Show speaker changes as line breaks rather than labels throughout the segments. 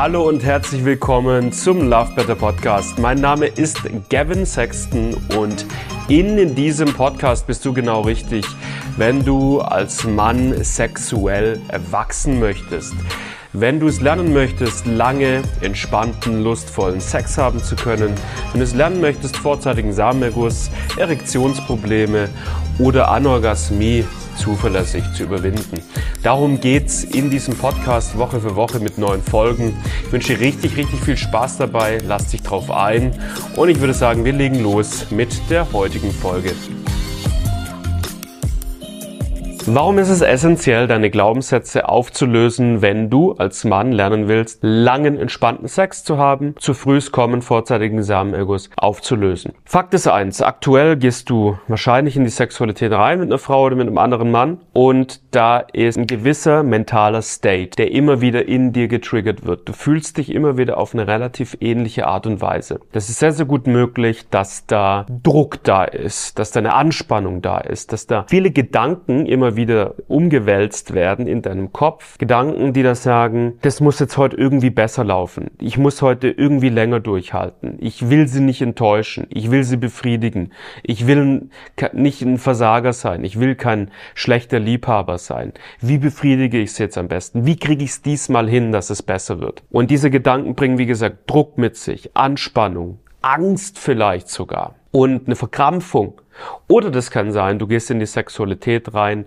Hallo und herzlich willkommen zum Love Better Podcast. Mein Name ist Gavin Sexton und in diesem Podcast bist du genau richtig, wenn du als Mann sexuell erwachsen möchtest. Wenn du es lernen möchtest, lange, entspannten, lustvollen Sex haben zu können, wenn du es lernen möchtest, vorzeitigen Samenerguss, Erektionsprobleme oder Anorgasmie zuverlässig zu überwinden. Darum geht's in diesem Podcast Woche für Woche mit neuen Folgen. Ich wünsche dir richtig, richtig viel Spaß dabei. Lass dich drauf ein. Und ich würde sagen, wir legen los mit der heutigen Folge. Warum ist es essentiell, deine Glaubenssätze aufzulösen, wenn du als Mann lernen willst, langen, entspannten Sex zu haben, zu frühs kommen, vorzeitigen Samenerguss aufzulösen? Fakt ist eins, aktuell gehst du wahrscheinlich in die Sexualität rein mit einer Frau oder mit einem anderen Mann und da ist ein gewisser mentaler State, der immer wieder in dir getriggert wird. Du fühlst dich immer wieder auf eine relativ ähnliche Art und Weise. Das ist sehr, sehr gut möglich, dass da Druck da ist, dass da eine Anspannung da ist, dass da viele Gedanken immer wieder umgewälzt werden in deinem Kopf. Gedanken, die da sagen, das muss jetzt heute irgendwie besser laufen. Ich muss heute irgendwie länger durchhalten. Ich will sie nicht enttäuschen. Ich will sie befriedigen. Ich will nicht ein Versager sein. Ich will kein schlechter Liebhaber sein. Wie befriedige ich es jetzt am besten? Wie kriege ich es diesmal hin, dass es besser wird? Und diese Gedanken bringen, wie gesagt, Druck mit sich, Anspannung, Angst vielleicht sogar und eine Verkrampfung. Oder das kann sein, du gehst in die Sexualität rein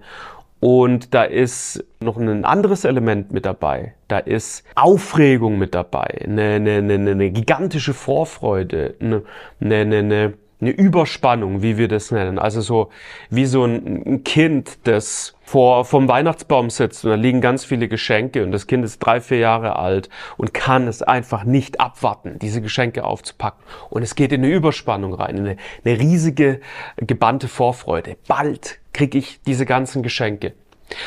und da ist noch ein anderes Element mit dabei. Da ist Aufregung mit dabei, eine, eine, eine, eine gigantische Vorfreude, eine, eine, eine, eine Überspannung, wie wir das nennen. Also so wie so ein Kind, das vor vom Weihnachtsbaum sitzt und da liegen ganz viele Geschenke und das Kind ist drei, vier Jahre alt und kann es einfach nicht abwarten, diese Geschenke aufzupacken. Und es geht in eine Überspannung rein, in eine, eine riesige gebannte Vorfreude. Bald kriege ich diese ganzen Geschenke.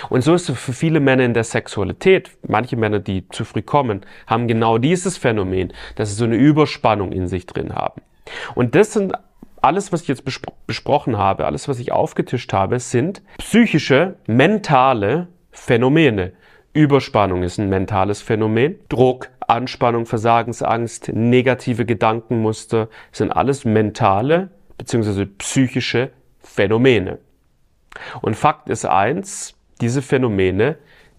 Und so ist es für viele Männer in der Sexualität. Manche Männer, die zu früh kommen, haben genau dieses Phänomen, dass sie so eine Überspannung in sich drin haben. Und das sind alles, was ich jetzt bespro besprochen habe, alles, was ich aufgetischt habe, sind psychische, mentale Phänomene. Überspannung ist ein mentales Phänomen. Druck, Anspannung, Versagensangst, negative Gedankenmuster sind alles mentale bzw. psychische Phänomene. Und Fakt ist eins, diese Phänomene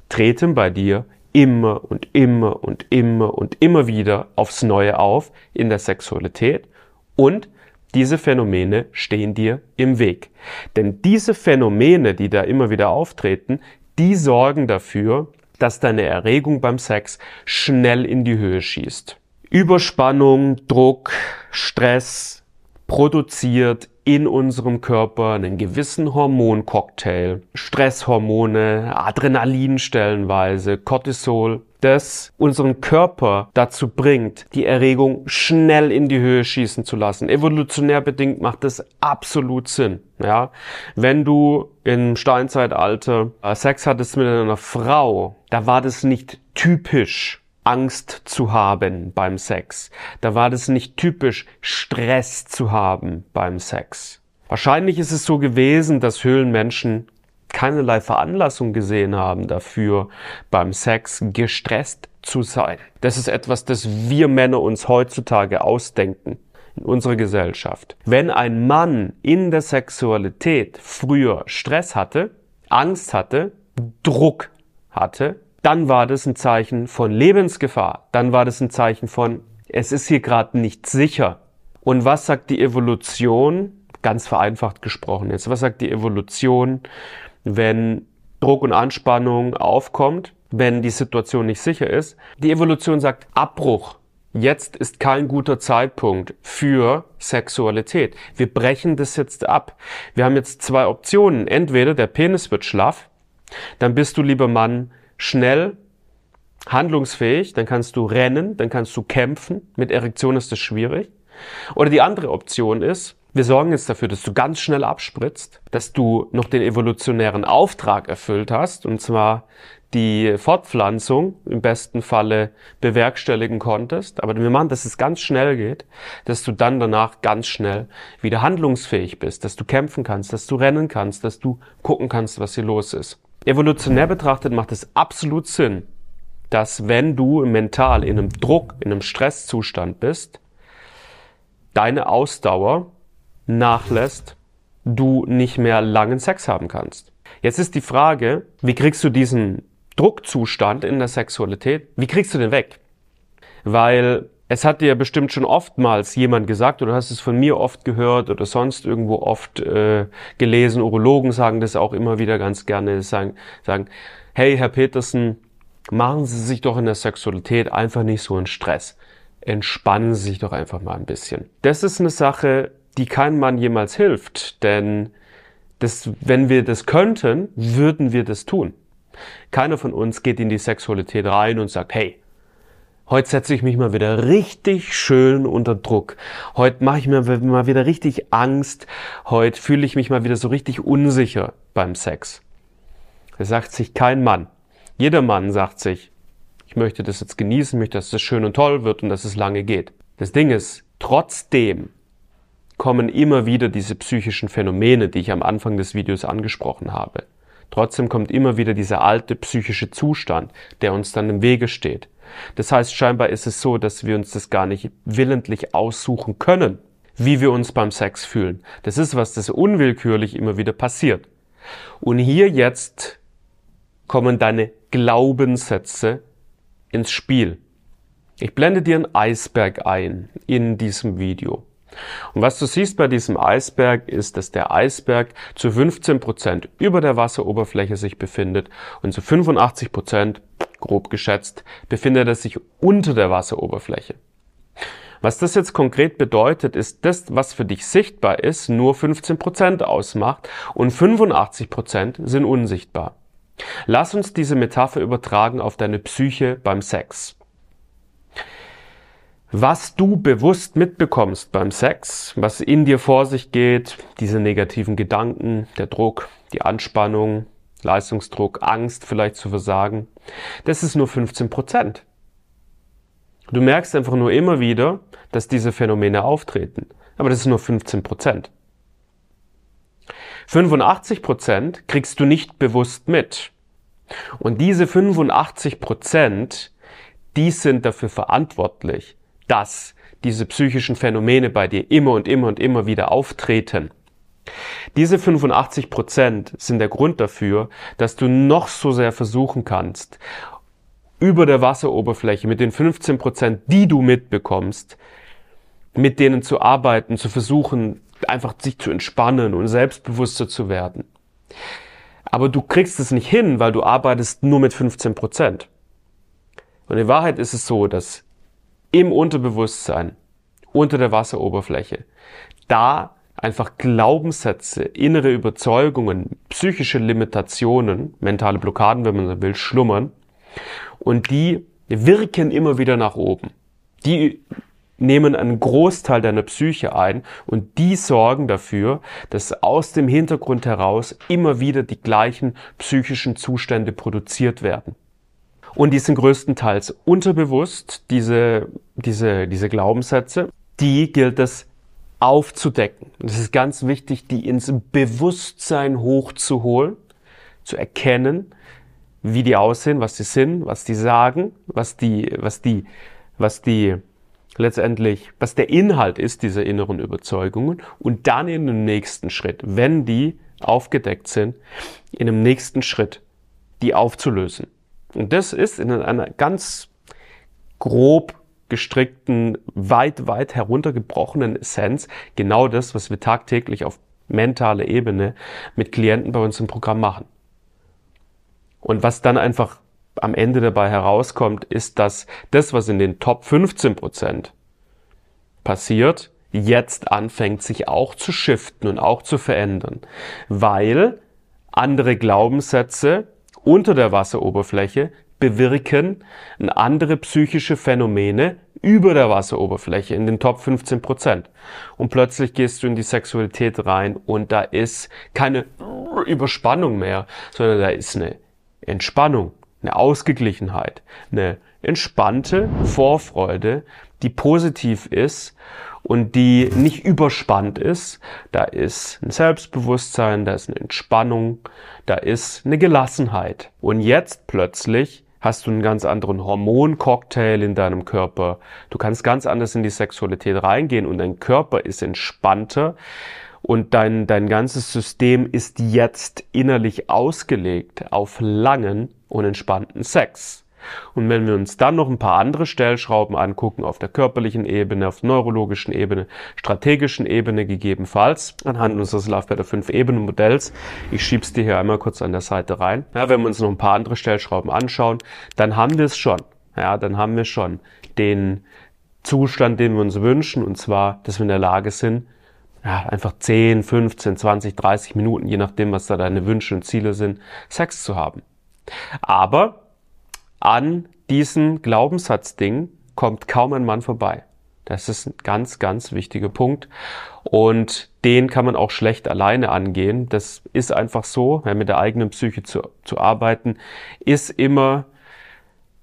treten bei dir immer und immer und immer und immer wieder aufs Neue auf in der Sexualität und diese Phänomene stehen dir im Weg. Denn diese Phänomene, die da immer wieder auftreten, die sorgen dafür, dass deine Erregung beim Sex schnell in die Höhe schießt. Überspannung, Druck, Stress produziert in unserem Körper einen gewissen Hormoncocktail, Stresshormone, Adrenalin stellenweise, Cortisol, das unseren Körper dazu bringt, die Erregung schnell in die Höhe schießen zu lassen. Evolutionär bedingt macht das absolut Sinn. Ja, wenn du im Steinzeitalter Sex hattest mit einer Frau, da war das nicht typisch Angst zu haben beim Sex. Da war das nicht typisch, Stress zu haben beim Sex. Wahrscheinlich ist es so gewesen, dass Höhlenmenschen keinerlei Veranlassung gesehen haben dafür, beim Sex gestresst zu sein. Das ist etwas, das wir Männer uns heutzutage ausdenken in unserer Gesellschaft. Wenn ein Mann in der Sexualität früher Stress hatte, Angst hatte, Druck hatte, dann war das ein Zeichen von Lebensgefahr. Dann war das ein Zeichen von, es ist hier gerade nicht sicher. Und was sagt die Evolution? Ganz vereinfacht gesprochen jetzt. Was sagt die Evolution, wenn Druck und Anspannung aufkommt, wenn die Situation nicht sicher ist? Die Evolution sagt Abbruch. Jetzt ist kein guter Zeitpunkt für Sexualität. Wir brechen das jetzt ab. Wir haben jetzt zwei Optionen. Entweder der Penis wird schlaff, dann bist du, lieber Mann, schnell, handlungsfähig, dann kannst du rennen, dann kannst du kämpfen. Mit Erektion ist das schwierig. Oder die andere Option ist, wir sorgen jetzt dafür, dass du ganz schnell abspritzt, dass du noch den evolutionären Auftrag erfüllt hast, und zwar die Fortpflanzung im besten Falle bewerkstelligen konntest. Aber wir machen, dass es ganz schnell geht, dass du dann danach ganz schnell wieder handlungsfähig bist, dass du kämpfen kannst, dass du rennen kannst, dass du gucken kannst, was hier los ist. Evolutionär betrachtet macht es absolut Sinn, dass wenn du mental in einem Druck, in einem Stresszustand bist, deine Ausdauer nachlässt, du nicht mehr langen Sex haben kannst. Jetzt ist die Frage, wie kriegst du diesen Druckzustand in der Sexualität, wie kriegst du den weg? Weil es hat dir bestimmt schon oftmals jemand gesagt oder hast es von mir oft gehört oder sonst irgendwo oft äh, gelesen. Urologen sagen das auch immer wieder ganz gerne, sagen, sagen, hey Herr Petersen, machen Sie sich doch in der Sexualität einfach nicht so einen Stress. Entspannen Sie sich doch einfach mal ein bisschen. Das ist eine Sache, die kein Mann jemals hilft, denn das, wenn wir das könnten, würden wir das tun. Keiner von uns geht in die Sexualität rein und sagt, hey, heute setze ich mich mal wieder richtig schön unter Druck. Heute mache ich mir mal wieder richtig Angst. Heute fühle ich mich mal wieder so richtig unsicher beim Sex. Das sagt sich kein Mann. Jeder Mann sagt sich, ich möchte das jetzt genießen, möchte, dass es schön und toll wird und dass es lange geht. Das Ding ist, trotzdem kommen immer wieder diese psychischen Phänomene, die ich am Anfang des Videos angesprochen habe. Trotzdem kommt immer wieder dieser alte psychische Zustand, der uns dann im Wege steht. Das heißt, scheinbar ist es so, dass wir uns das gar nicht willentlich aussuchen können, wie wir uns beim Sex fühlen. Das ist was, das unwillkürlich immer wieder passiert. Und hier jetzt kommen deine Glaubenssätze ins Spiel. Ich blende dir einen Eisberg ein in diesem Video. Und was du siehst bei diesem Eisberg ist, dass der Eisberg zu 15 Prozent über der Wasseroberfläche sich befindet und zu 85%, Prozent, grob geschätzt, befindet er sich unter der Wasseroberfläche. Was das jetzt konkret bedeutet, ist, das, was für dich sichtbar ist, nur 15 Prozent ausmacht und 85 Prozent sind unsichtbar. Lass uns diese Metapher übertragen auf deine Psyche beim Sex. Was du bewusst mitbekommst beim Sex, was in dir vor sich geht, diese negativen Gedanken, der Druck, die Anspannung, Leistungsdruck, Angst vielleicht zu versagen, das ist nur 15 Prozent. Du merkst einfach nur immer wieder, dass diese Phänomene auftreten. Aber das ist nur 15 Prozent. 85 Prozent kriegst du nicht bewusst mit. Und diese 85 Prozent, die sind dafür verantwortlich, dass diese psychischen Phänomene bei dir immer und immer und immer wieder auftreten. Diese 85 Prozent sind der Grund dafür, dass du noch so sehr versuchen kannst, über der Wasseroberfläche mit den 15 Prozent, die du mitbekommst, mit denen zu arbeiten, zu versuchen, einfach sich zu entspannen und selbstbewusster zu werden. Aber du kriegst es nicht hin, weil du arbeitest nur mit 15 Prozent. Und in Wahrheit ist es so, dass im Unterbewusstsein, unter der Wasseroberfläche, da einfach Glaubenssätze, innere Überzeugungen, psychische Limitationen, mentale Blockaden, wenn man so will, schlummern. Und die wirken immer wieder nach oben. Die nehmen einen Großteil deiner Psyche ein und die sorgen dafür, dass aus dem Hintergrund heraus immer wieder die gleichen psychischen Zustände produziert werden. Und die sind größtenteils unterbewusst, diese, diese, diese Glaubenssätze. Die gilt es aufzudecken. Es ist ganz wichtig, die ins Bewusstsein hochzuholen, zu erkennen, wie die aussehen, was sie sind, was die sagen, was die, was die, was die letztendlich, was der Inhalt ist dieser inneren Überzeugungen und dann in dem nächsten Schritt, wenn die aufgedeckt sind, in dem nächsten Schritt die aufzulösen. Und das ist in einer ganz grob gestrickten, weit, weit heruntergebrochenen Essenz genau das, was wir tagtäglich auf mentaler Ebene mit Klienten bei uns im Programm machen. Und was dann einfach am Ende dabei herauskommt, ist, dass das, was in den Top 15 Prozent passiert, jetzt anfängt, sich auch zu shiften und auch zu verändern, weil andere Glaubenssätze unter der Wasseroberfläche bewirken andere psychische Phänomene über der Wasseroberfläche in den Top 15 Prozent. Und plötzlich gehst du in die Sexualität rein und da ist keine Überspannung mehr, sondern da ist eine Entspannung, eine Ausgeglichenheit, eine entspannte Vorfreude, die positiv ist und die nicht überspannt ist. Da ist ein Selbstbewusstsein, da ist eine Entspannung, da ist eine Gelassenheit. Und jetzt plötzlich hast du einen ganz anderen Hormoncocktail in deinem Körper. Du kannst ganz anders in die Sexualität reingehen und dein Körper ist entspannter und dein, dein ganzes System ist jetzt innerlich ausgelegt auf langen und entspannten Sex. Und wenn wir uns dann noch ein paar andere Stellschrauben angucken, auf der körperlichen Ebene, auf der neurologischen Ebene, strategischen Ebene gegebenenfalls, anhand unseres Love Better 5 Ebenen Modells, ich schieb's dir hier einmal kurz an der Seite rein. Ja, wenn wir uns noch ein paar andere Stellschrauben anschauen, dann haben wir es schon. Ja, dann haben wir schon den Zustand, den wir uns wünschen, und zwar, dass wir in der Lage sind, ja, einfach 10, 15, 20, 30 Minuten, je nachdem, was da deine Wünsche und Ziele sind, Sex zu haben. Aber an diesen Glaubenssatzding kommt kaum ein Mann vorbei. Das ist ein ganz, ganz wichtiger Punkt. Und den kann man auch schlecht alleine angehen. Das ist einfach so, mit der eigenen Psyche zu, zu arbeiten, ist immer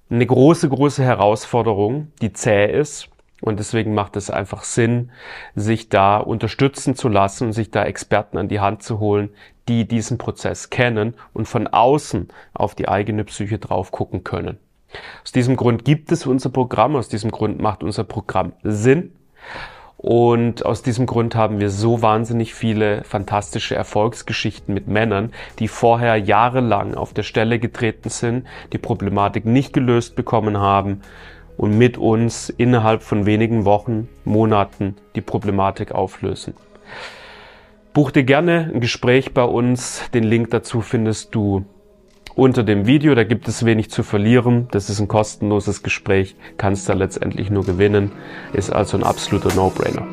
eine große, große Herausforderung, die zäh ist. Und deswegen macht es einfach Sinn, sich da unterstützen zu lassen und sich da Experten an die Hand zu holen, die diesen Prozess kennen und von außen auf die eigene Psyche drauf gucken können. Aus diesem Grund gibt es unser Programm, aus diesem Grund macht unser Programm Sinn. Und aus diesem Grund haben wir so wahnsinnig viele fantastische Erfolgsgeschichten mit Männern, die vorher jahrelang auf der Stelle getreten sind, die Problematik nicht gelöst bekommen haben und mit uns innerhalb von wenigen Wochen, Monaten die Problematik auflösen. Buch dir gerne ein Gespräch bei uns. Den Link dazu findest du unter dem Video. Da gibt es wenig zu verlieren. Das ist ein kostenloses Gespräch. Kannst da letztendlich nur gewinnen. Ist also ein absoluter No-Brainer.